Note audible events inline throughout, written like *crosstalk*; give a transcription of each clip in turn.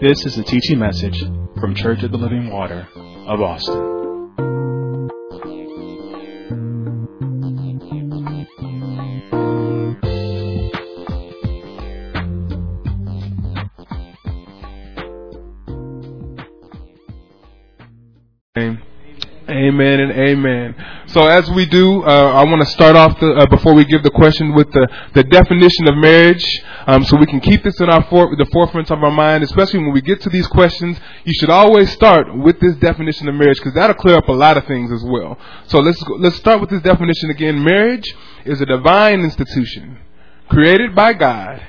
This is a teaching message from Church of the Living Water of Austin. Amen and amen. So as we do, uh, I want to start off the, uh, before we give the question with the, the definition of marriage, um, so we can keep this in our for, the forefront of our mind, especially when we get to these questions. You should always start with this definition of marriage because that'll clear up a lot of things as well. So let's let's start with this definition again. Marriage is a divine institution created by God,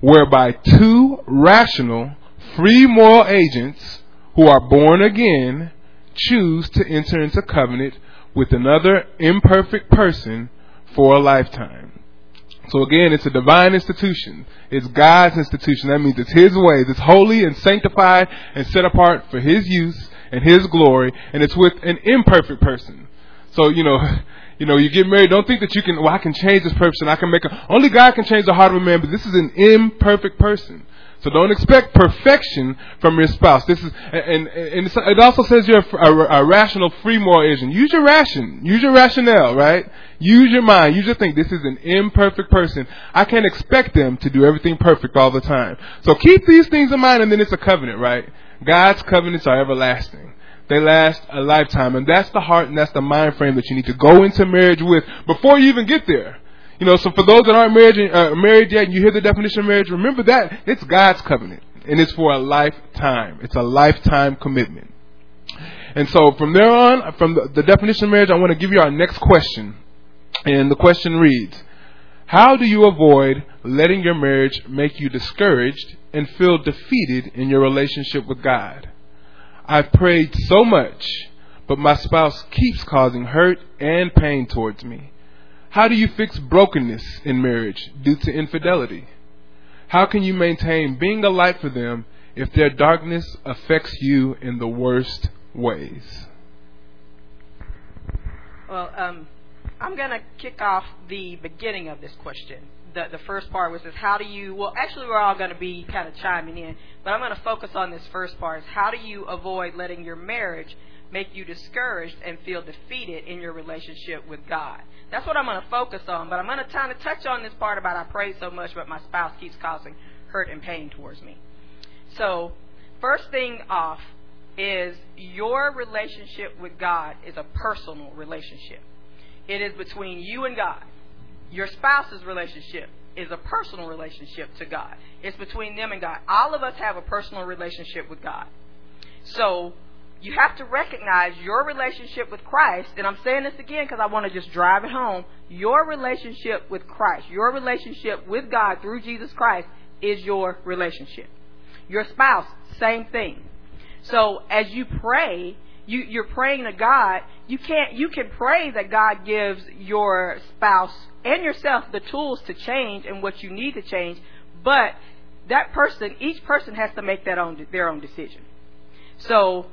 whereby two rational, free moral agents who are born again choose to enter into covenant with another imperfect person for a lifetime. So again, it's a divine institution. It's God's institution. That means it's His ways. It's holy and sanctified and set apart for His use and His glory. And it's with an imperfect person. So, you know, *laughs* you know, you get married, don't think that you can, well, I can change this person. I can make a, only God can change the heart of a man, but this is an imperfect person. So don't expect perfection from your spouse. This is, and, and it also says you're a, a, rational, free moral agent. Use your ration. Use your rationale, right? Use your mind. Use your think. This is an imperfect person. I can't expect them to do everything perfect all the time. So keep these things in mind and then it's a covenant, right? God's covenants are everlasting. They last a lifetime. And that's the heart and that's the mind frame that you need to go into marriage with before you even get there. You know, so for those that aren't married, uh, married yet, and you hear the definition of marriage, remember that it's God's covenant, and it's for a lifetime. It's a lifetime commitment. And so from there on, from the, the definition of marriage, I want to give you our next question, and the question reads: How do you avoid letting your marriage make you discouraged and feel defeated in your relationship with God? I've prayed so much, but my spouse keeps causing hurt and pain towards me. How do you fix brokenness in marriage due to infidelity? How can you maintain being a light for them if their darkness affects you in the worst ways? Well, um, I'm going to kick off the beginning of this question. The, the first part was this, how do you, well, actually we're all going to be kind of chiming in, but I'm going to focus on this first part, is how do you avoid letting your marriage make you discouraged and feel defeated in your relationship with God? That's what I'm going to focus on. But I'm going to kind of touch on this part about I pray so much, but my spouse keeps causing hurt and pain towards me. So, first thing off is your relationship with God is a personal relationship. It is between you and God. Your spouse's relationship is a personal relationship to God. It's between them and God. All of us have a personal relationship with God. So, you have to recognize your relationship with Christ, and I'm saying this again because I want to just drive it home. Your relationship with Christ, your relationship with God through Jesus Christ is your relationship. Your spouse, same thing. So as you pray, you, you're praying to God. You can't. You can pray that God gives your spouse and yourself the tools to change and what you need to change, but that person, each person has to make that own their own decision. So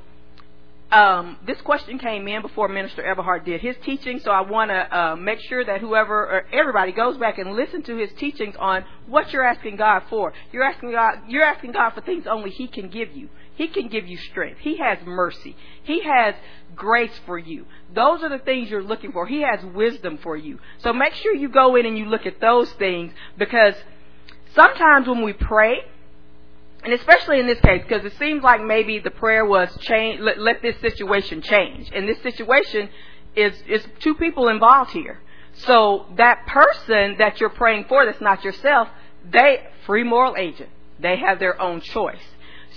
um, this question came in before Minister Everhart did his teaching, so I want to uh, make sure that whoever or everybody goes back and listen to his teachings on what you're asking God for. You're asking God, you're asking God for things only He can give you. He can give you strength. He has mercy. He has grace for you. Those are the things you're looking for. He has wisdom for you. So make sure you go in and you look at those things because sometimes when we pray, and especially in this case, because it seems like maybe the prayer was change, let, let this situation change. And this situation is, is two people involved here. So that person that you're praying for that's not yourself, they, free moral agent, they have their own choice.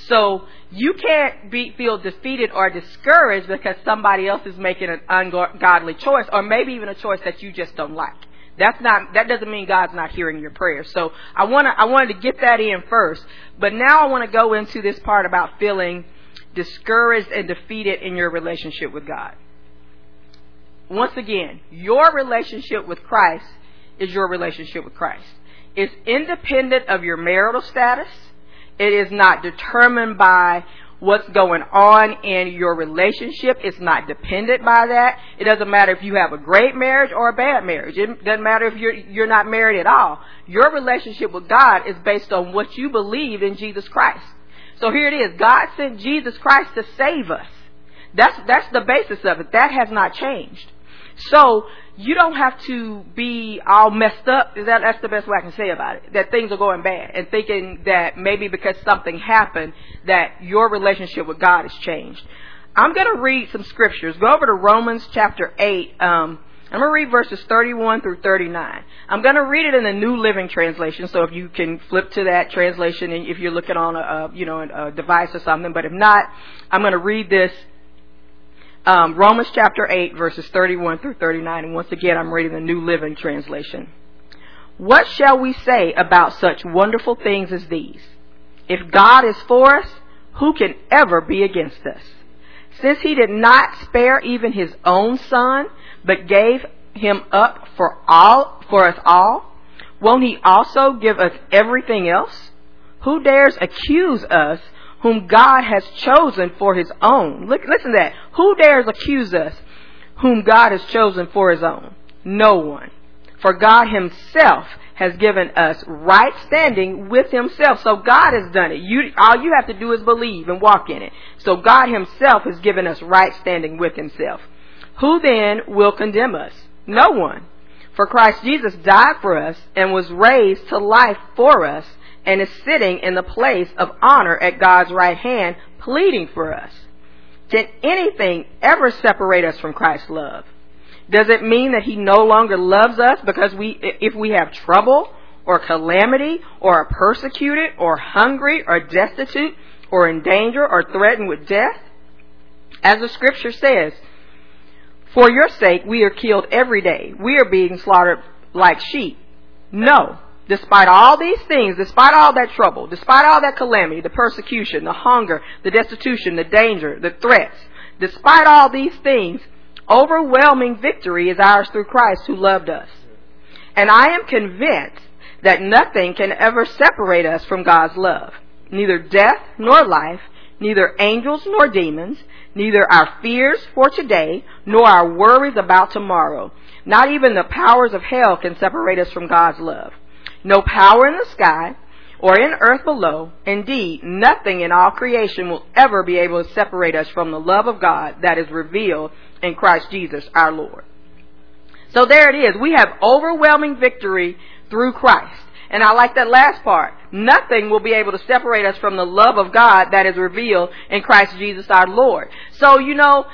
So you can't be, feel defeated or discouraged because somebody else is making an ungodly choice or maybe even a choice that you just don't like. That's not that doesn't mean God's not hearing your prayers. So I want to I wanted to get that in first. But now I want to go into this part about feeling discouraged and defeated in your relationship with God. Once again, your relationship with Christ is your relationship with Christ. It's independent of your marital status. It is not determined by what's going on in your relationship. It's not dependent by that. It doesn't matter if you have a great marriage or a bad marriage. It doesn't matter if you're, you're not married at all. Your relationship with God is based on what you believe in Jesus Christ. So here it is. God sent Jesus Christ to save us. That's, that's the basis of it. That has not changed. So you don't have to be all messed up. That that's the best way I can say about it? That things are going bad and thinking that maybe because something happened that your relationship with God has changed. I'm going to read some scriptures. Go over to Romans chapter eight. Um, I'm going to read verses 31 through 39. I'm going to read it in the New Living Translation, so if you can flip to that translation, and if you're looking on a, a you know a device or something, but if not, I'm going to read this um, Romans chapter 8, verses 31 through 39. And once again, I'm reading the New Living Translation. What shall we say about such wonderful things as these? If God is for us, who can ever be against us? Since he did not spare even his own son, but gave him up for all, for us all, won't he also give us everything else? Who dares accuse us whom God has chosen for his own. Look, listen to that. Who dares accuse us whom God has chosen for his own? No one. For God himself has given us right standing with himself. So God has done it. You, all you have to do is believe and walk in it. So God himself has given us right standing with himself. Who then will condemn us? No one. For Christ Jesus died for us and was raised to life for us and is sitting in the place of honor at God's right hand, pleading for us. Did anything ever separate us from Christ's love? Does it mean that he no longer loves us because we, if we have trouble or calamity or are persecuted or hungry or destitute or in danger or threatened with death? As the scripture says, for your sake we are killed every day. We are being slaughtered like sheep. No, Despite all these things, despite all that trouble, despite all that calamity, the persecution, the hunger, the destitution, the danger, the threats, despite all these things, overwhelming victory is ours through Christ who loved us. And I am convinced that nothing can ever separate us from God's love. Neither death nor life, neither angels nor demons, neither our fears for today nor our worries about tomorrow. Not even the powers of hell can separate us from God's love. No power in the sky or in earth below, indeed, nothing in all creation will ever be able to separate us from the love of God that is revealed in Christ Jesus our Lord. So there it is. We have overwhelming victory through Christ. And I like that last part. Nothing will be able to separate us from the love of God that is revealed in Christ Jesus our Lord. So, you know,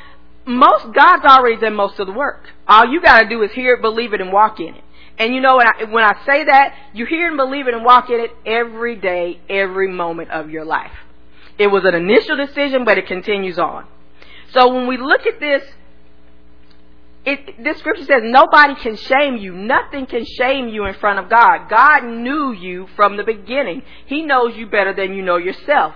most, God's already done most of the work. All you gotta do is hear it, believe it, and walk in it. And you know, when I, when I say that, you hear and believe it and walk in it every day, every moment of your life. It was an initial decision, but it continues on. So when we look at this, it, this scripture says nobody can shame you. Nothing can shame you in front of God. God knew you from the beginning. He knows you better than you know yourself.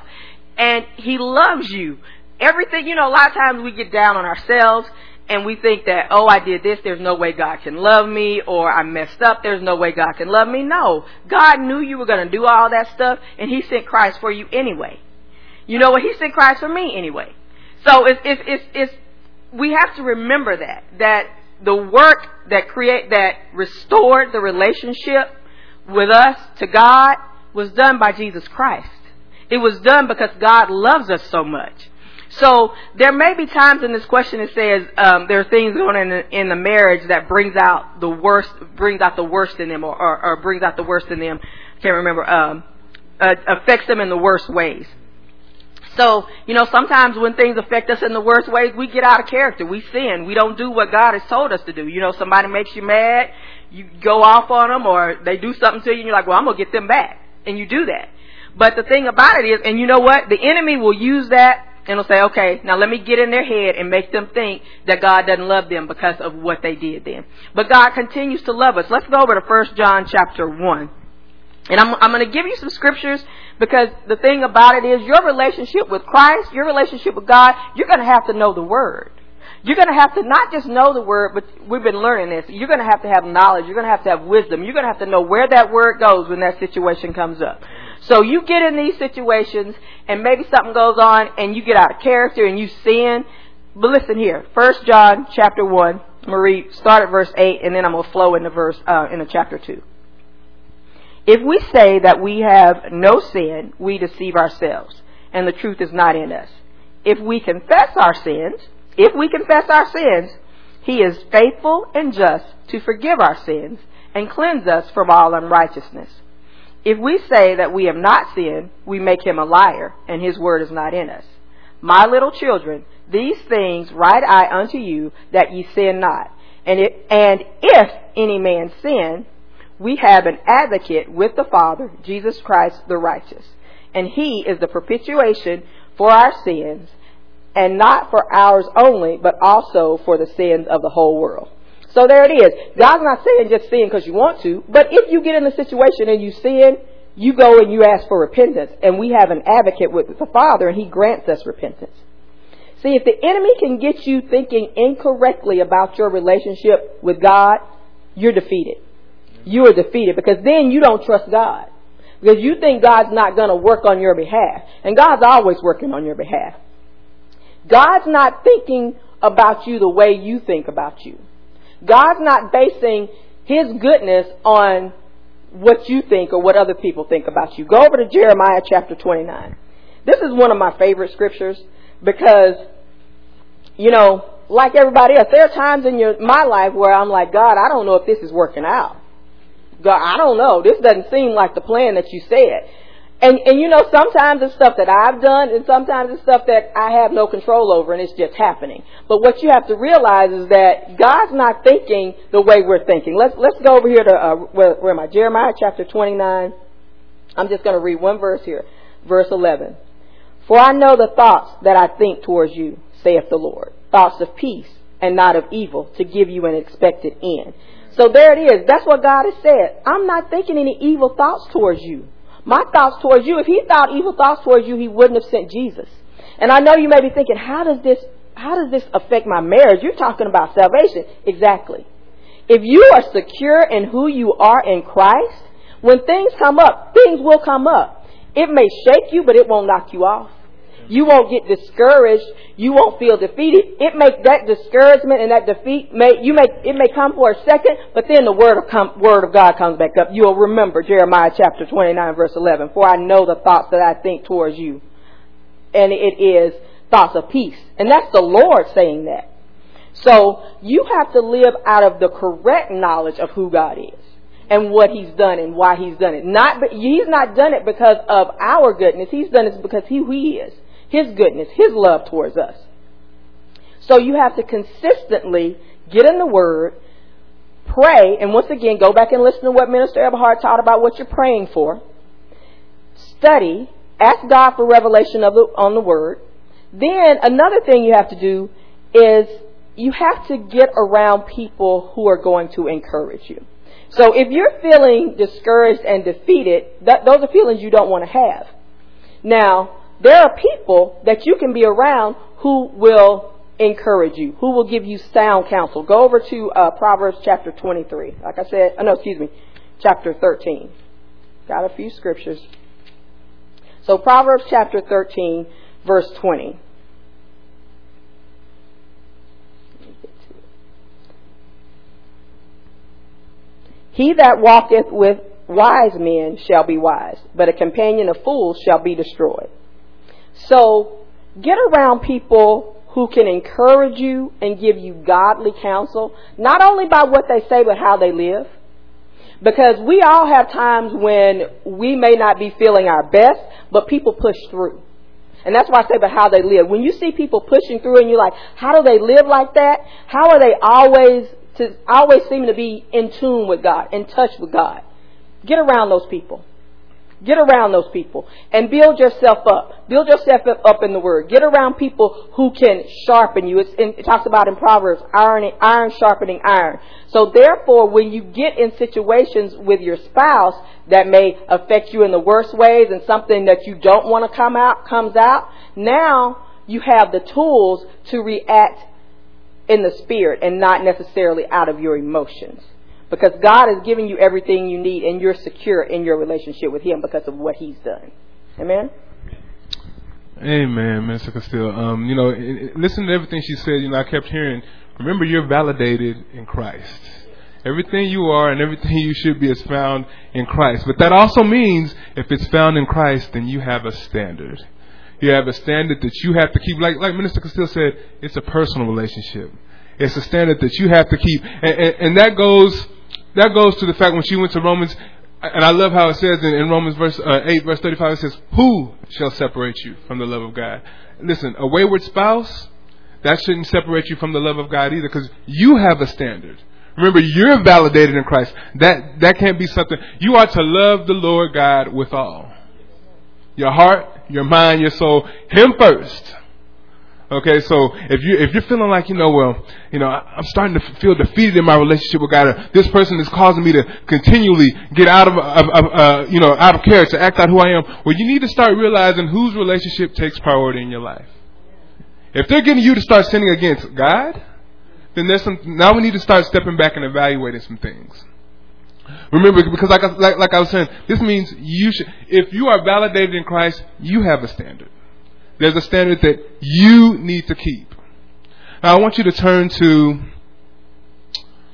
And He loves you. Everything, you know, a lot of times we get down on ourselves and we think that, oh, I did this, there's no way God can love me, or I messed up, there's no way God can love me. No. God knew you were going to do all that stuff, and He sent Christ for you anyway. You know what? He sent Christ for me anyway. So it's, it's, it's, it's, we have to remember that, that the work that create, that restored the relationship with us to God was done by Jesus Christ. It was done because God loves us so much. So there may be times in this question it says um, there are things going on in, in the marriage that brings out the worst, brings out the worst in them, or, or, or brings out the worst in them. I can't remember. Um, uh, affects them in the worst ways. So, you know, sometimes when things affect us in the worst ways, we get out of character. We sin. We don't do what God has told us to do. You know, somebody makes you mad, you go off on them, or they do something to you, and you're like, well, I'm going to get them back. And you do that. But the thing about it is, and you know what? The enemy will use that and will say, okay, now let me get in their head and make them think that God doesn't love them because of what they did then. But God continues to love us. Let's go over to 1 John chapter 1. And I'm, I'm going to give you some scriptures because the thing about it is your relationship with Christ, your relationship with God, you're going to have to know the Word. You're going to have to not just know the Word, but we've been learning this. You're going to have to have knowledge. You're going to have to have wisdom. You're going to have to know where that Word goes when that situation comes up. So you get in these situations and maybe something goes on and you get out of character and you sin. But listen here, First John chapter one. I'm gonna read, start at verse eight, and then I'm gonna flow into verse uh, into chapter two. If we say that we have no sin, we deceive ourselves, and the truth is not in us. If we confess our sins, if we confess our sins, he is faithful and just to forgive our sins and cleanse us from all unrighteousness. If we say that we have not sinned, we make him a liar, and his word is not in us. My little children, these things write I unto you, that ye sin not. And, it, and if any man sin, we have an advocate with the Father, Jesus Christ the righteous. And he is the propitiation for our sins, and not for ours only, but also for the sins of the whole world. So there it is. God's not saying just sin because you want to, but if you get in a situation and you sin, you go and you ask for repentance. And we have an advocate with the Father, and he grants us repentance. See, if the enemy can get you thinking incorrectly about your relationship with God, you're defeated. You are defeated because then you don't trust God. Because you think God's not going to work on your behalf. And God's always working on your behalf. God's not thinking about you the way you think about you. God's not basing His goodness on what you think or what other people think about you. Go over to Jeremiah chapter 29. This is one of my favorite scriptures because, you know, like everybody else, there are times in your, my life where I'm like, God, I don't know if this is working out. God, I don't know. This doesn't seem like the plan that you said. And and you know, sometimes it's stuff that I've done, and sometimes it's stuff that I have no control over, and it's just happening. But what you have to realize is that God's not thinking the way we're thinking. Let's let's go over here to uh, where, where am I? Jeremiah chapter 29. I'm just going to read one verse here, verse 11. For I know the thoughts that I think towards you, saith the Lord, thoughts of peace and not of evil, to give you an expected end. So there it is. That's what God has said. I'm not thinking any evil thoughts towards you. My thoughts towards you, if he thought evil thoughts towards you, he wouldn't have sent Jesus. And I know you may be thinking, how does this, how does this affect my marriage? You're talking about salvation. Exactly. If you are secure in who you are in Christ, when things come up, things will come up. It may shake you, but it won't knock you off. You won't get discouraged. You won't feel defeated. It may that discouragement and that defeat may you may it may come for a second, but then the word of word of God comes back up. You'll remember Jeremiah chapter 29 verse 11. For I know the thoughts that I think towards you, and it is thoughts of peace, and that's the Lord saying that. So you have to live out of the correct knowledge of who God is and what he's done and why he's done it. Not, he's not done it because of our goodness. He's done it because he, who he is. His goodness, His love towards us. So you have to consistently get in the Word, pray, and once again, go back and listen to what Minister Eberhard taught about what you're praying for. Study, ask God for revelation of the, on the Word. Then another thing you have to do is you have to get around people who are going to encourage you. So if you're feeling discouraged and defeated, that, those are feelings you don't want to have. Now, there are people that you can be around who will encourage you, who will give you sound counsel. Go over to uh, Proverbs chapter 23. Like I said, oh, no, excuse me, chapter 13. Got a few scriptures. So Proverbs chapter 13, verse 20. He that walketh with wise men shall be wise, but a companion of fools shall be destroyed. So get around people who can encourage you and give you godly counsel, not only by what they say, but how they live. Because we all have times when we may not be feeling our best, but people push through. And that's why I say about how they live. When you see people pushing through and you're like, how do they live like that? How are they always to always seem to be in tune with God, in touch with God? Get around those people. Get around those people and build yourself up. Build yourself up in the Word. Get around people who can sharpen you. In, it talks about in Proverbs, iron, iron sharpening iron. So therefore, when you get in situations with your spouse that may affect you in the worst ways and something that you don't want to come out comes out, now you have the tools to react in the spirit and not necessarily out of your emotions. Because God has given you everything you need and you're secure in your relationship with Him because of what He's done. Amen? Amen, Mr. Castile. Um, you know, listen to everything she said. You know, I kept hearing, remember you're validated in Christ. Everything you are and everything *laughs* you should be is found in Christ. But that also means if it's found in Christ, then you have a standard. You have a standard that you have to keep. Like like Minister Castile said, it's a personal relationship. It's a standard that you have to keep, and, and, and that goes that goes to the fact when she went to Romans, and I love how it says in, in Romans verse uh, eight, verse thirty-five. It says, "Who shall separate you from the love of God?" Listen, a wayward spouse that shouldn't separate you from the love of God either, because you have a standard. Remember, you're validated in Christ. That that can't be something. You are to love the Lord God with all your heart, your mind, your soul, Him first. Okay, so if you if you're feeling like you know, well, you know, I'm starting to feel defeated in my relationship with God. This person is causing me to continually get out of, of, of uh, you know, out of character, act out who I am. Well, you need to start realizing whose relationship takes priority in your life. If they're getting you to start sinning against God, then there's some. Now we need to start stepping back and evaluating some things. Remember, because like I, like, like I was saying, this means you should. If you are validated in Christ, you have a standard. There's a standard that you need to keep. Now I want you to turn to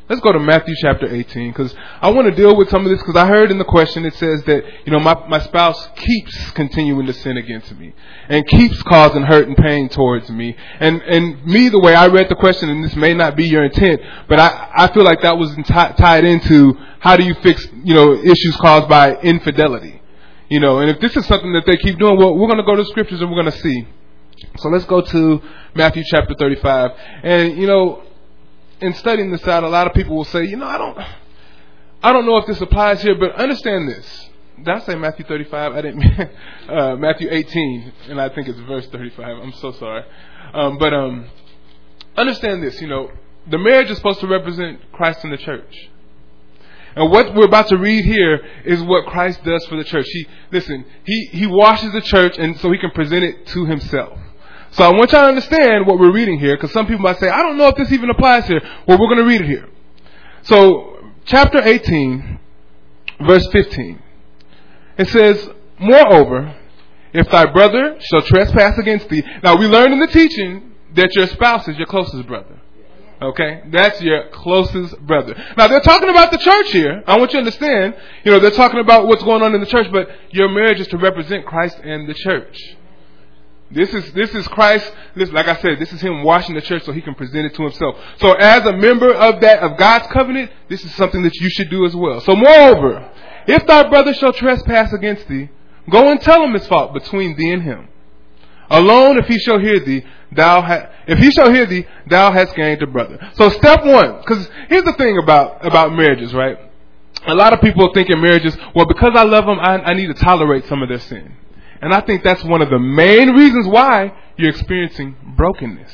Let's go to Matthew chapter 18 because I want to deal with some of this because I heard in the question it says that, you know, my, my spouse keeps continuing to sin against me and keeps causing hurt and pain towards me. And, and me, the way I read the question, and this may not be your intent, but I, I feel like that was t- tied into how do you fix, you know, issues caused by infidelity. You know, and if this is something that they keep doing, well, we're going to go to scriptures and we're going to see. So let's go to Matthew chapter 35. And, you know, in studying this out, a lot of people will say, you know, I don't, I don't know if this applies here, but understand this. Did I say Matthew 35? I didn't mean *laughs* uh, Matthew 18, and I think it's verse 35. I'm so sorry. Um, but um, understand this. You know, the marriage is supposed to represent Christ in the church. And what we're about to read here is what Christ does for the church. He, listen, he, he washes the church and so he can present it to himself. So I want y'all to understand what we're reading here, because some people might say, I don't know if this even applies here. Well, we're going to read it here. So, chapter 18, verse 15. It says, Moreover, if thy brother shall trespass against thee. Now, we learned in the teaching that your spouse is your closest brother. Okay? That's your closest brother. Now, they're talking about the church here. I want you to understand, you know, they're talking about what's going on in the church, but your marriage is to represent Christ and the church. This is this is Christ. This, like I said, this is Him washing the church so He can present it to Himself. So, as a member of that of God's covenant, this is something that you should do as well. So, moreover, if thy brother shall trespass against thee, go and tell him his fault between thee and him. Alone, if he shall hear thee, thou ha- if he shall hear thee, thou hast gained a brother. So, step one, because here's the thing about about marriages, right? A lot of people think in marriages, well, because I love them, I, I need to tolerate some of their sin. And I think that's one of the main reasons why you're experiencing brokenness.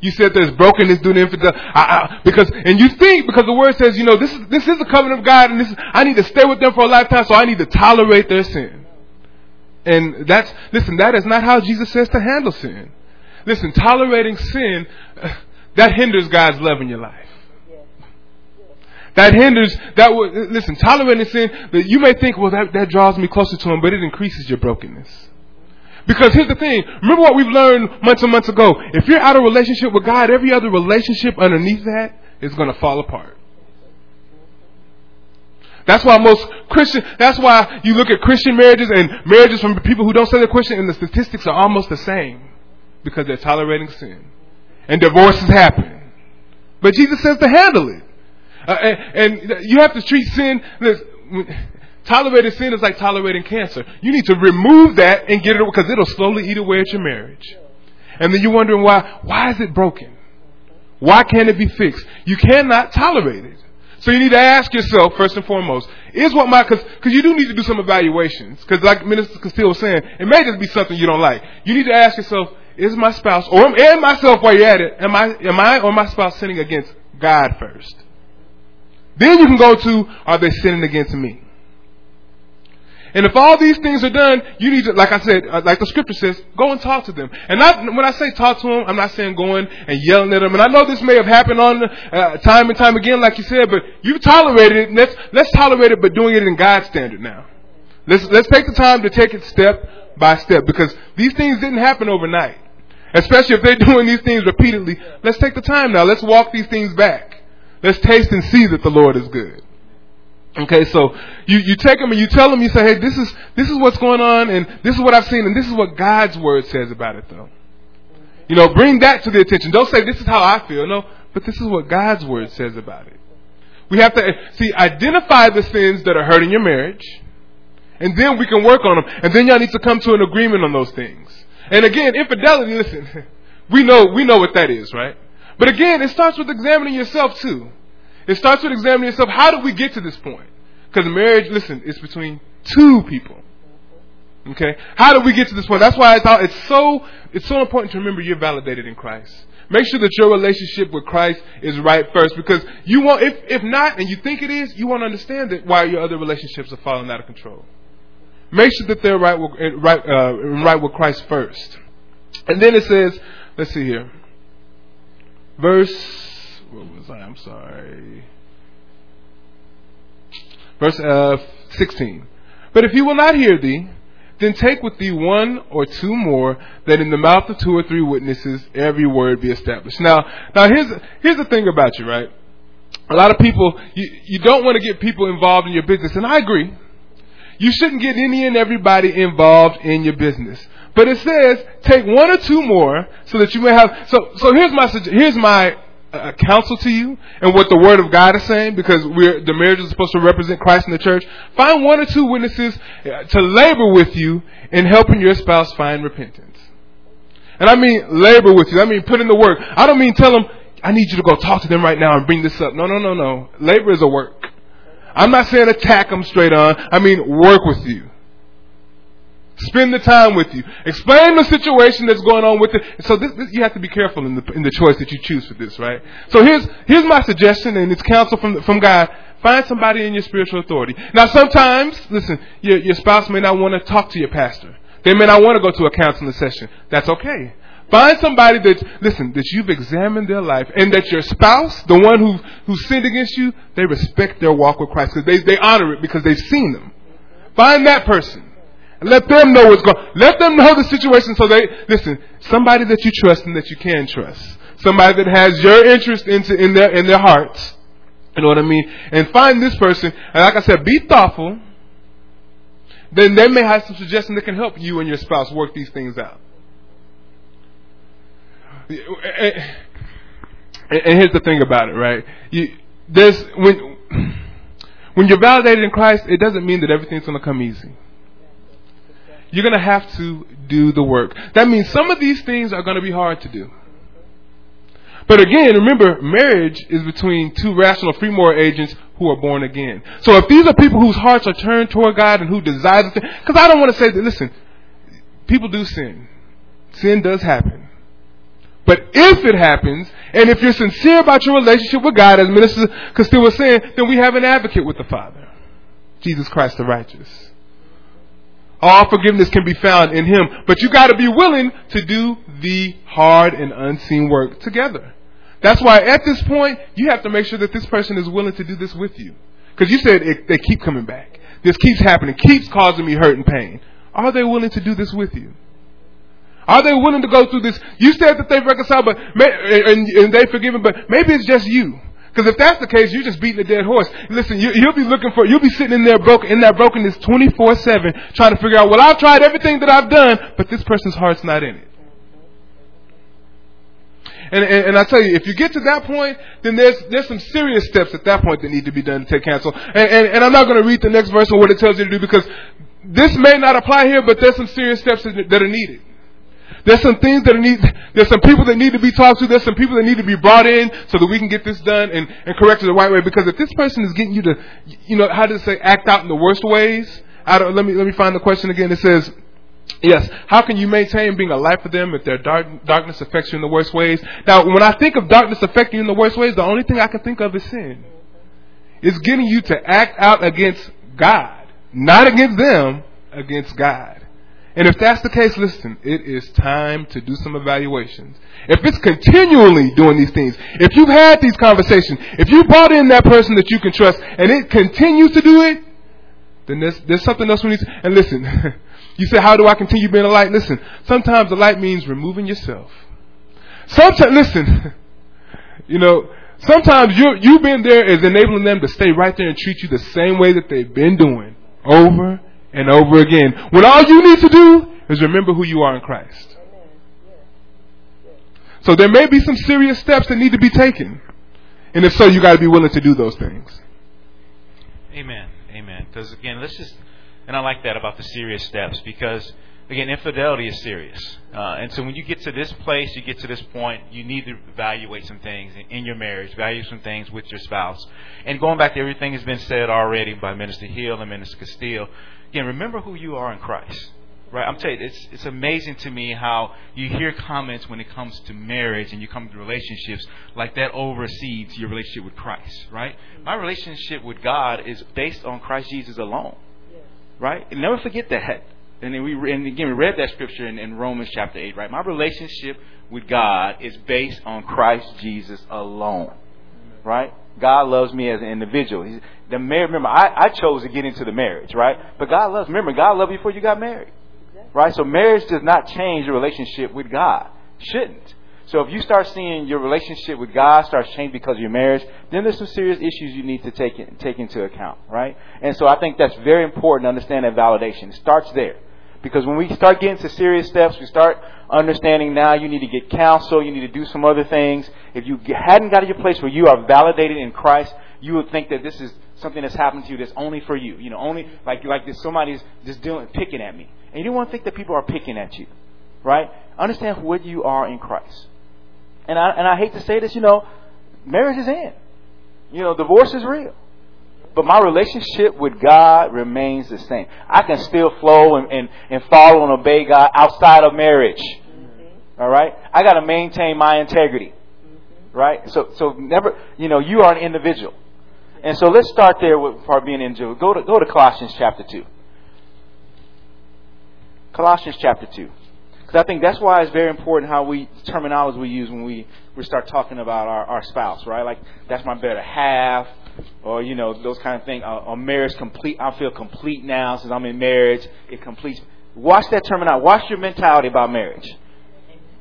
You said there's brokenness due to infidelity. I, I, because, and you think, because the word says, you know, this is, this is the covenant of God and this is, I need to stay with them for a lifetime, so I need to tolerate their sin. And that's, listen, that is not how Jesus says to handle sin. Listen, tolerating sin, that hinders God's love in your life. That hinders, that would, listen, tolerating sin, you may think, well, that, that draws me closer to Him, but it increases your brokenness. Because here's the thing, remember what we've learned months and months ago. If you're out of relationship with God, every other relationship underneath that is going to fall apart. That's why most Christian, that's why you look at Christian marriages and marriages from people who don't say they're Christian and the statistics are almost the same. Because they're tolerating sin. And divorces happen. But Jesus says to handle it. Uh, and, and, you have to treat sin. Tolerating sin is like tolerating cancer. You need to remove that and get it because it'll slowly eat away at your marriage. And then you're wondering why. Why is it broken? Why can't it be fixed? You cannot tolerate it. So you need to ask yourself first and foremost: Is what my because because you do need to do some evaluations because like Minister Castillo was saying, it may just be something you don't like. You need to ask yourself: Is my spouse or and myself while you're at it? Am I am I or my spouse sinning against God first? Then you can go to, are they sinning against me? And if all these things are done, you need to, like I said, uh, like the scripture says, go and talk to them. And not, when I say talk to them, I'm not saying going and yelling at them. And I know this may have happened on uh, time and time again, like you said, but you've tolerated it. Let's let's tolerate it, but doing it in God's standard now. Let's let's take the time to take it step by step because these things didn't happen overnight. Especially if they're doing these things repeatedly. Let's take the time now. Let's walk these things back. Let's taste and see that the Lord is good. Okay, so you, you take them and you tell them, you say, hey, this is, this is what's going on and this is what I've seen and this is what God's word says about it though. You know, bring that to the attention. Don't say this is how I feel. No, but this is what God's word says about it. We have to, see, identify the sins that are hurting your marriage and then we can work on them and then y'all need to come to an agreement on those things. And again, infidelity, listen, *laughs* we know, we know what that is, right? But again, it starts with examining yourself too. It starts with examining yourself. How did we get to this point? Because marriage, listen, it's between two people. Okay? How did we get to this point? That's why I thought it's so it's so important to remember you're validated in Christ. Make sure that your relationship with Christ is right first because you won't if if not and you think it is, you won't understand that why your other relationships are falling out of control. Make sure that they're right with, right uh, right with Christ first. And then it says, let's see here. Verse what was I? I'm sorry. Verse uh, 16. But if he will not hear thee, then take with thee one or two more, that in the mouth of two or three witnesses every word be established. Now, now here's here's the thing about you, right? A lot of people, you, you don't want to get people involved in your business, and I agree. You shouldn't get any and everybody involved in your business. But it says, take one or two more, so that you may have. So, so here's my here's my uh, counsel to you and what the Word of God is saying, because we're, the marriage is supposed to represent Christ in the church, find one or two witnesses uh, to labor with you in helping your spouse find repentance. And I mean labor with you. I mean put in the work. I don't mean tell them, I need you to go talk to them right now and bring this up. No, no, no, no. Labor is a work. I'm not saying attack them straight on. I mean work with you. Spend the time with you. Explain the situation that's going on with it. So this, this, you have to be careful in the in the choice that you choose for this, right? So here's here's my suggestion, and it's counsel from from God. Find somebody in your spiritual authority. Now, sometimes, listen, your your spouse may not want to talk to your pastor. They may not want to go to a counseling session. That's okay. Find somebody that listen that you've examined their life, and that your spouse, the one who who sinned against you, they respect their walk with Christ because they they honor it because they've seen them. Find that person. And Let them know what's going. Let them know the situation so they listen. Somebody that you trust and that you can trust. Somebody that has your interest into in their in their hearts. You know what I mean? And find this person. And like I said, be thoughtful. Then they may have some suggestions that can help you and your spouse work these things out. And here's the thing about it, right? You, when when you're validated in Christ, it doesn't mean that everything's going to come easy you're going to have to do the work. That means some of these things are going to be hard to do. But again, remember, marriage is between two rational free moral agents who are born again. So if these are people whose hearts are turned toward God and who desire to because I don't want to say that, listen, people do sin. Sin does happen. But if it happens, and if you're sincere about your relationship with God, as Minister Castile was saying, then we have an advocate with the Father. Jesus Christ the righteous. All forgiveness can be found in Him. But you gotta be willing to do the hard and unseen work together. That's why at this point, you have to make sure that this person is willing to do this with you. Because you said it, they keep coming back. This keeps happening, keeps causing me hurt and pain. Are they willing to do this with you? Are they willing to go through this? You said that they've reconciled, but and, and they've forgiven, but maybe it's just you. Because if that's the case, you're just beating a dead horse. Listen, you, will be looking for, you'll be sitting in there broken, in that brokenness 24-7, trying to figure out, well, I've tried everything that I've done, but this person's heart's not in it. And, and, and I tell you, if you get to that point, then there's, there's some serious steps at that point that need to be done to take counsel. And, and, and I'm not going to read the next verse and what it tells you to do because this may not apply here, but there's some serious steps that are needed. There's some things that need, there's some people that need to be talked to. There's some people that need to be brought in so that we can get this done and, and corrected the right way. Because if this person is getting you to, you know, how it say, act out in the worst ways? I don't, let me, let me find the question again. It says, Yes. How can you maintain being a light for them if their dark, darkness affects you in the worst ways? Now, when I think of darkness affecting you in the worst ways, the only thing I can think of is sin. It's getting you to act out against God, not against them, against God. And if that's the case, listen, it is time to do some evaluations. If it's continually doing these things, if you've had these conversations, if you brought in that person that you can trust and it continues to do it, then there's, there's something else we need to, and listen, *laughs* you say, how do I continue being a light? Listen, sometimes the light means removing yourself. Sometimes, listen, *laughs* you know, Sometimes you you being there is enabling them to stay right there and treat you the same way that they've been doing over and over again. When all you need to do is remember who you are in Christ. So there may be some serious steps that need to be taken. And if so, you got to be willing to do those things. Amen. Amen. Because again, let's just, and I like that about the serious steps because again, infidelity is serious. Uh, and so when you get to this place, you get to this point, you need to evaluate some things in, your marriage, value some things with your spouse. And going back to everything that's been said already by Minister Hill and Minister Castile, again, remember who you are in Christ. Right, I'm telling you, it's it's amazing to me how you hear comments when it comes to marriage and you come to relationships like that oversees your relationship with Christ. Right, my relationship with God is based on Christ Jesus alone. Right, and never forget that. And then we and again we read that scripture in, in Romans chapter eight. Right, my relationship with God is based on Christ Jesus alone. Right, God loves me as an individual. He's, the marriage, remember, I, I chose to get into the marriage, right? But God loves. Remember, God loved you before you got married. Right? So marriage does not change your relationship with God. Shouldn't. So if you start seeing your relationship with God starts changing because of your marriage, then there's some serious issues you need to take take into account, right? And so I think that's very important to understand that validation. It starts there. Because when we start getting to serious steps, we start understanding now you need to get counsel, you need to do some other things. If you hadn't got to your place where you are validated in Christ, you would think that this is something that's happened to you that's only for you. You know, only like like this somebody's just doing picking at me. And you don't want to think that people are picking at you. Right? Understand what you are in Christ. And I and I hate to say this, you know, marriage is in. You know, divorce is real. But my relationship with God remains the same. I can still flow and, and, and follow and obey God outside of marriage. Mm-hmm. All right? I got to maintain my integrity. Mm-hmm. Right? So, so never, you know, you are an individual. And so let's start there with part being individual. Go to, go to Colossians chapter 2. Colossians chapter 2. Because I think that's why it's very important how we terminology we use when we, we start talking about our, our spouse, right? Like that's my better half, or you know those kind of things. A, a marriage complete. I feel complete now since I'm in marriage. It completes. Watch that terminology. Watch your mentality about marriage,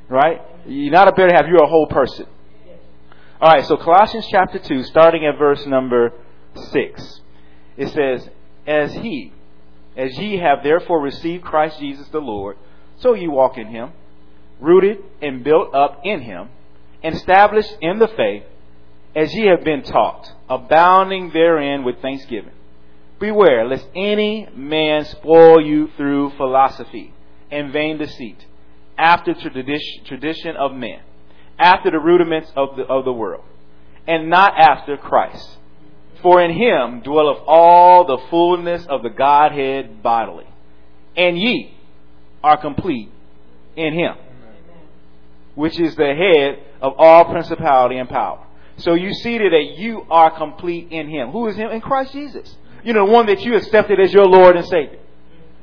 right? You're not a better half. You're a whole person. All right. So Colossians chapter two, starting at verse number six, it says, "As he, as ye have therefore received Christ Jesus the Lord." So you walk in him, rooted and built up in him, and established in the faith, as ye have been taught, abounding therein with thanksgiving. Beware lest any man spoil you through philosophy and vain deceit, after tradition of men, after the rudiments of the, of the world, and not after Christ. For in him dwelleth all the fullness of the Godhead bodily. And ye, are complete in Him, which is the head of all principality and power. So you see that you are complete in Him. Who is Him? In Christ Jesus. You know, the one that you accepted as your Lord and Savior.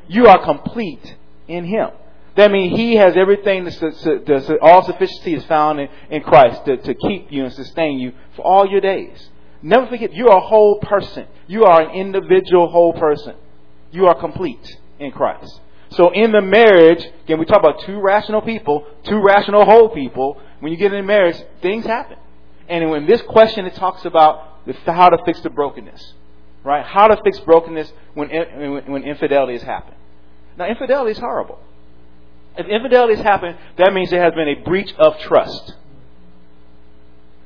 You are complete in Him. That means He has everything, the, all sufficiency is found in, in Christ to, to keep you and sustain you for all your days. Never forget, you are a whole person. You are an individual whole person. You are complete in Christ. So in the marriage, again, we talk about two rational people, two rational whole people. When you get in marriage, things happen. And in this question, it talks about how to fix the brokenness, right? How to fix brokenness when when infidelity has happened. Now, infidelity is horrible. If infidelity has happened, that means there has been a breach of trust.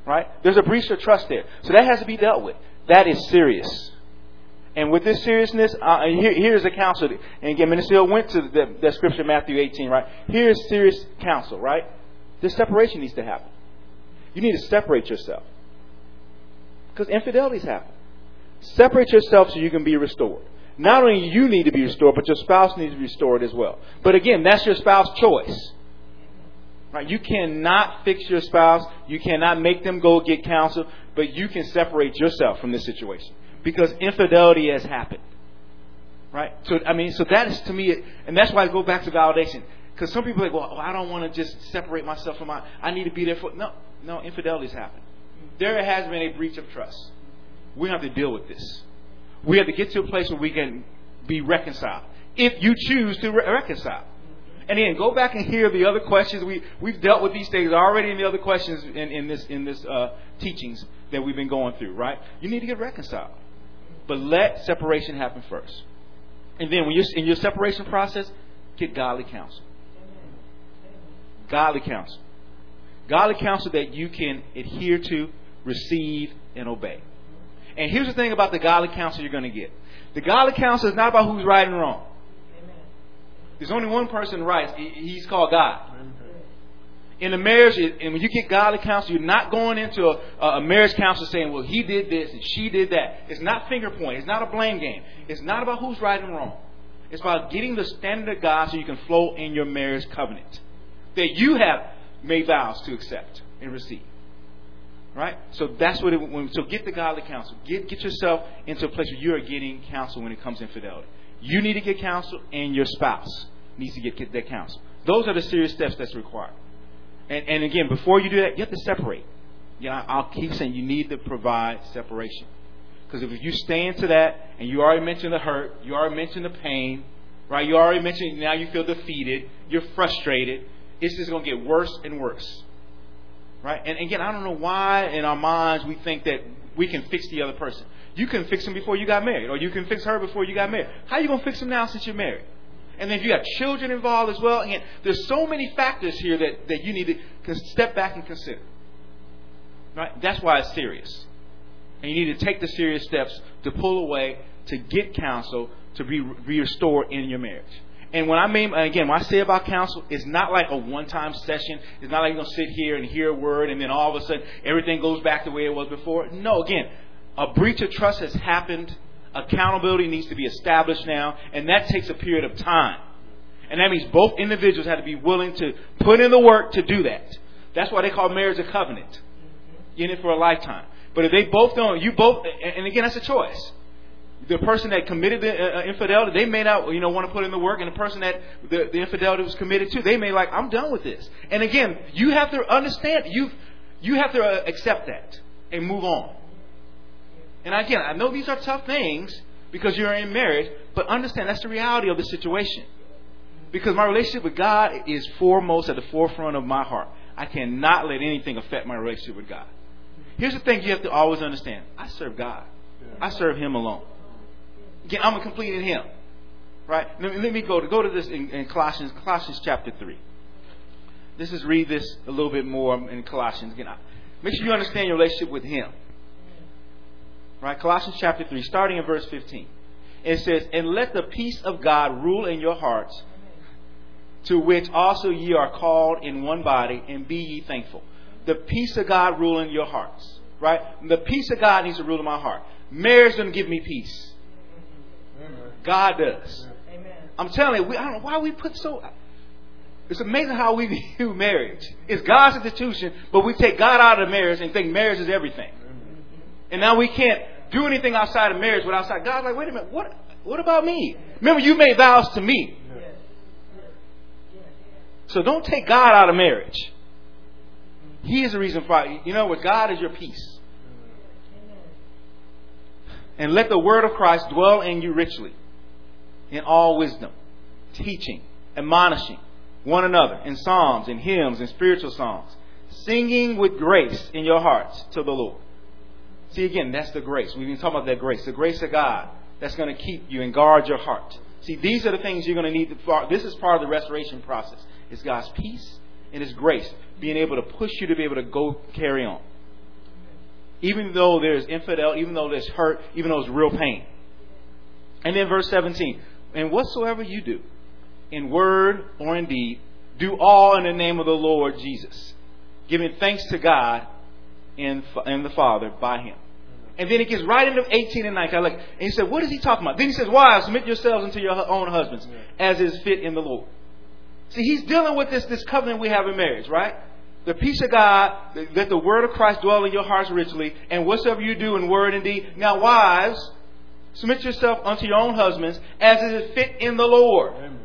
Right? There's a breach of trust there. So that has to be dealt with. That is serious. And with this seriousness, uh, here, here's the counsel. And again, Minister went to that the scripture, Matthew 18, right? Here's serious counsel, right? This separation needs to happen. You need to separate yourself. Because infidelities happen. Separate yourself so you can be restored. Not only you need to be restored, but your spouse needs to be restored as well. But again, that's your spouse's choice. Right? You cannot fix your spouse. You cannot make them go get counsel, but you can separate yourself from this situation because infidelity has happened. Right? So, I mean, so that is to me, and that's why I go back to validation. Because some people are like, well, I don't want to just separate myself from my, I need to be there for, no, no, infidelity has happened. There has been a breach of trust. We have to deal with this. We have to get to a place where we can be reconciled. If you choose to re- reconcile. And then go back and hear the other questions. We we've dealt with these things already in the other questions in, in this in this uh, teachings that we've been going through. Right? You need to get reconciled, but let separation happen first. And then when you're in your separation process, get godly counsel. Godly counsel. Godly counsel that you can adhere to, receive, and obey. And here's the thing about the godly counsel you're going to get. The godly counsel is not about who's right and wrong. There's only one person right. He's called God. In a marriage, and when you get godly counsel, you're not going into a, a marriage counsel saying, well, he did this and she did that. It's not finger point. It's not a blame game. It's not about who's right and wrong. It's about getting the standard of God so you can flow in your marriage covenant that you have made vows to accept and receive. Right? So that's what it, when, so get the godly counsel. Get, get yourself into a place where you are getting counsel when it comes to infidelity. You need to get counsel and your spouse needs to get, get that counsel. Those are the serious steps that's required. And, and again, before you do that, you have to separate. You know, I'll keep saying you need to provide separation. Because if you stay into that, and you already mentioned the hurt, you already mentioned the pain, right? You already mentioned now you feel defeated, you're frustrated. It's just going to get worse and worse, right? And again, I don't know why in our minds we think that we can fix the other person. You can fix him before you got married, or you can fix her before you got married. How are you going to fix him now since you're married? And then if you have children involved as well, again, there's so many factors here that, that you need to step back and consider. Right? That's why it's serious. And you need to take the serious steps to pull away, to get counsel, to be, be restored in your marriage. And when I mean, again, when I say about counsel, it's not like a one time session. It's not like you're going to sit here and hear a word and then all of a sudden everything goes back the way it was before. No, again, a breach of trust has happened. Accountability needs to be established now, and that takes a period of time. And that means both individuals have to be willing to put in the work to do that. That's why they call marriage a covenant. You're In it for a lifetime. But if they both don't, you both, and again, that's a choice. The person that committed the uh, uh, infidelity, they may not, you know, want to put in the work, and the person that the, the infidelity was committed to, they may like, I'm done with this. And again, you have to understand, you you have to uh, accept that and move on. And again, I know these are tough things because you're in marriage, but understand that's the reality of the situation. Because my relationship with God is foremost at the forefront of my heart. I cannot let anything affect my relationship with God. Here's the thing you have to always understand. I serve God. I serve Him alone. I'm a complete in Him. Right? Let me, let me go to go to this in, in Colossians, Colossians chapter three. Let's just read this a little bit more in Colossians. Again, make sure you understand your relationship with Him. Right? Colossians chapter three, starting in verse 15. It says, "And let the peace of God rule in your hearts, to which also ye are called in one body, and be ye thankful." the peace of God rule in your hearts. Right? The peace of God needs to rule in my heart. Marriage doesn't give me peace. God does. I'm telling you, we, I don't know why we put so. It's amazing how we *laughs* view marriage. It's God's institution, but we take God out of marriage and think marriage is everything. Mm-hmm. And now we can't do anything outside of marriage without outside. God's like, wait a minute, what? What about me? Remember, you made vows to me. So don't take God out of marriage. He is the reason for You know what? God is your peace. And let the word of Christ dwell in you richly in all wisdom, teaching, admonishing one another in psalms and hymns and spiritual songs, singing with grace in your hearts to the Lord. See, again, that's the grace. We've been talking about that grace, the grace of God that's going to keep you and guard your heart. See, these are the things you're going to need. To, this is part of the restoration process. It's God's peace and His grace being able to push you to be able to go carry on. Even though there's infidel, even though there's hurt, even though there's real pain. And then verse 17, and whatsoever you do, in word or in deed, do all in the name of the Lord Jesus, giving thanks to God and, and the Father by Him. And then it gets right into 18 and 19. Like, and he said, what is he talking about? Then he says, wives, submit yourselves unto your own husbands, as is fit in the Lord. See, he's dealing with this, this covenant we have in marriage, right? The peace of God, let the word of Christ dwell in your hearts richly, and whatsoever you do in word and deed. Now, wives, submit yourself unto your own husbands as it is fit in the Lord. Amen.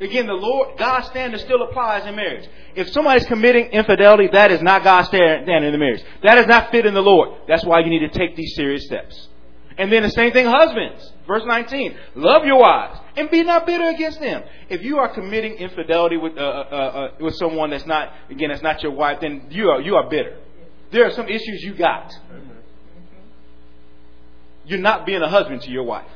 Again, the Lord, God's standard still applies in marriage. If somebody's committing infidelity, that is not God's standard in the marriage. That is not fit in the Lord. That's why you need to take these serious steps. And then the same thing, husbands. Verse 19. Love your wives and be not bitter against them. If you are committing infidelity with, uh, uh, uh, with someone that's not, again, that's not your wife, then you are, you are bitter. There are some issues you got. You're not being a husband to your wife.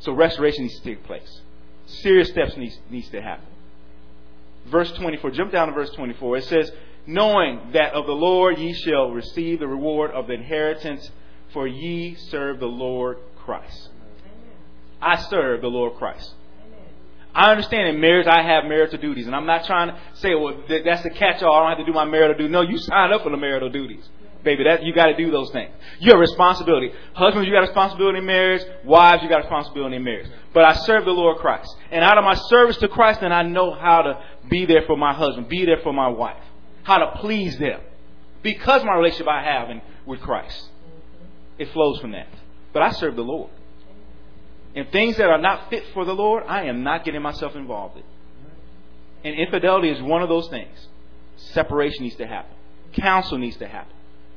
So restoration needs to take place. Serious steps needs, needs to happen. Verse 24, jump down to verse 24. It says, knowing that of the Lord ye shall receive the reward of the inheritance, for ye serve the Lord Christ. I serve the Lord Christ. I understand in marriage I have marital duties, and I'm not trying to say, well, that's the catch-all. I don't have to do my marital duties. No, you signed up for the marital duties, baby. That you got to do those things. You have responsibility. Husbands, you got a responsibility in marriage. Wives, you got a responsibility in marriage. But I serve the Lord Christ, and out of my service to Christ, then I know how to be there for my husband, be there for my wife how to please them. Because my relationship I have in, with Christ. It flows from that. But I serve the Lord. And things that are not fit for the Lord, I am not getting myself involved in. And infidelity is one of those things. Separation needs to happen. Counsel needs to happen.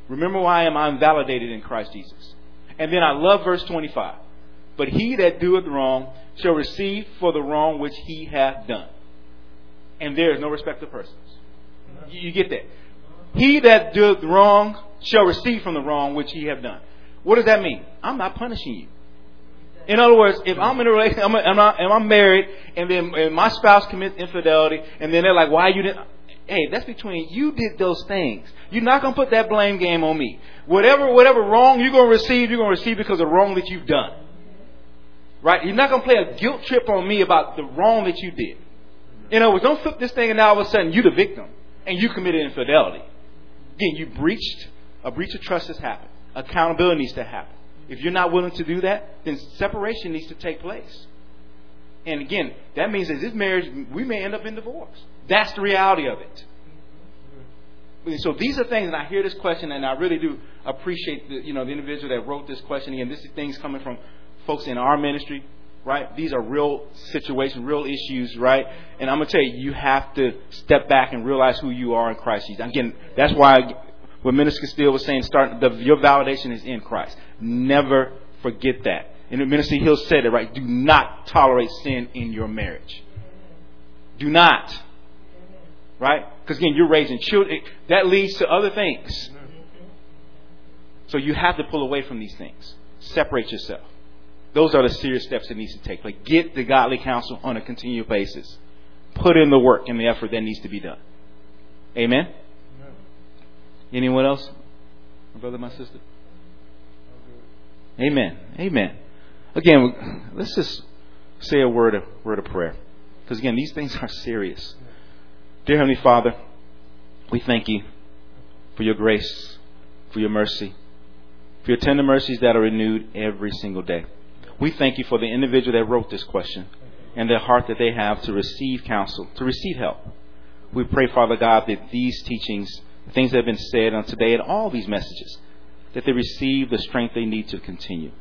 Remember why I am invalidated in Christ Jesus. And then I love verse 25. But he that doeth wrong shall receive for the wrong which he hath done. And there is no respect of persons. You get that? He that doeth wrong shall receive from the wrong which he hath done. What does that mean? I'm not punishing you. In other words, if I'm in a relationship, I'm, I'm, not, and I'm married, and then and my spouse commits infidelity, and then they're like, "Why you didn't?" Hey, that's between you. Did those things? You're not gonna put that blame game on me. Whatever, whatever wrong you're gonna receive, you're gonna receive because of the wrong that you've done. Right? You're not gonna play a guilt trip on me about the wrong that you did. In other words, don't flip this thing and now all of a sudden you're the victim and you committed infidelity. Again, you breached, a breach of trust has happened. Accountability needs to happen. If you're not willing to do that, then separation needs to take place. And again, that means that this marriage, we may end up in divorce. That's the reality of it. So these are things, and I hear this question, and I really do appreciate the, you know, the individual that wrote this question. Again, this is things coming from folks in our ministry, right? These are real situations, real issues, right? And I'm going to tell you, you have to step back and realize who you are in Christ Jesus. Again, that's why what Minister Steele was saying, start the, your validation is in Christ. Never forget that. And Minister Hill said it, right? Do not tolerate sin in your marriage. Do not. Right? Because again, you're raising children. That leads to other things. So you have to pull away from these things. Separate yourself. Those are the serious steps that needs to take place. Get the godly counsel on a continual basis. Put in the work and the effort that needs to be done. Amen? Anyone else? My brother, my sister? Amen. Amen. Again, let's just say a word of word of prayer. Because again, these things are serious. Dear Heavenly Father, we thank you for your grace, for your mercy, for your tender mercies that are renewed every single day. We thank you for the individual that wrote this question and the heart that they have to receive counsel, to receive help. We pray, Father God, that these teachings, the things that have been said on today and all these messages, that they receive the strength they need to continue.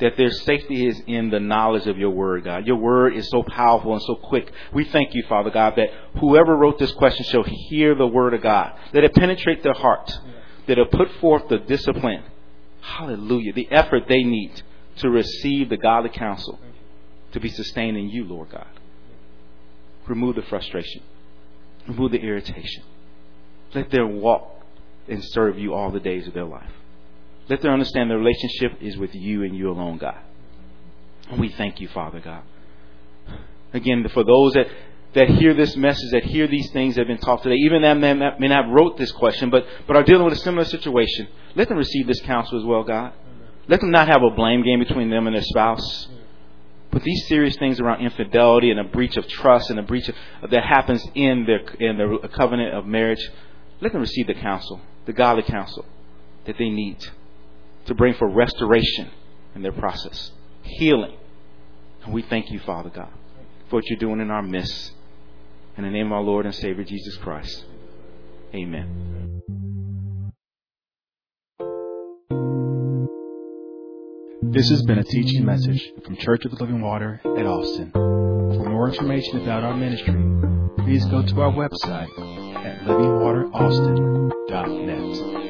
That their safety is in the knowledge of your word, God. Your word is so powerful and so quick. We thank you, Father God, that whoever wrote this question shall hear the word of God. That it penetrate their heart. That it put forth the discipline. Hallelujah. The effort they need to receive the godly counsel to be sustained in you, Lord God. Remove the frustration, remove the irritation. Let them walk and serve you all the days of their life. Let them understand the relationship is with you and you alone, God. And we thank you, Father God. Again, for those that, that hear this message, that hear these things that have been taught today, even that may not have wrote this question, but, but are dealing with a similar situation, let them receive this counsel as well, God. Let them not have a blame game between them and their spouse. But these serious things around infidelity and a breach of trust and a breach of, that happens in their in their covenant of marriage, let them receive the counsel, the godly counsel that they need to bring for restoration in their process, healing. And we thank you, Father God, for what you're doing in our midst. In the name of our Lord and Savior Jesus Christ. Amen. This has been a teaching message from Church of the Living Water at Austin. For more information about our ministry, please go to our website LivingWaterAustin.net.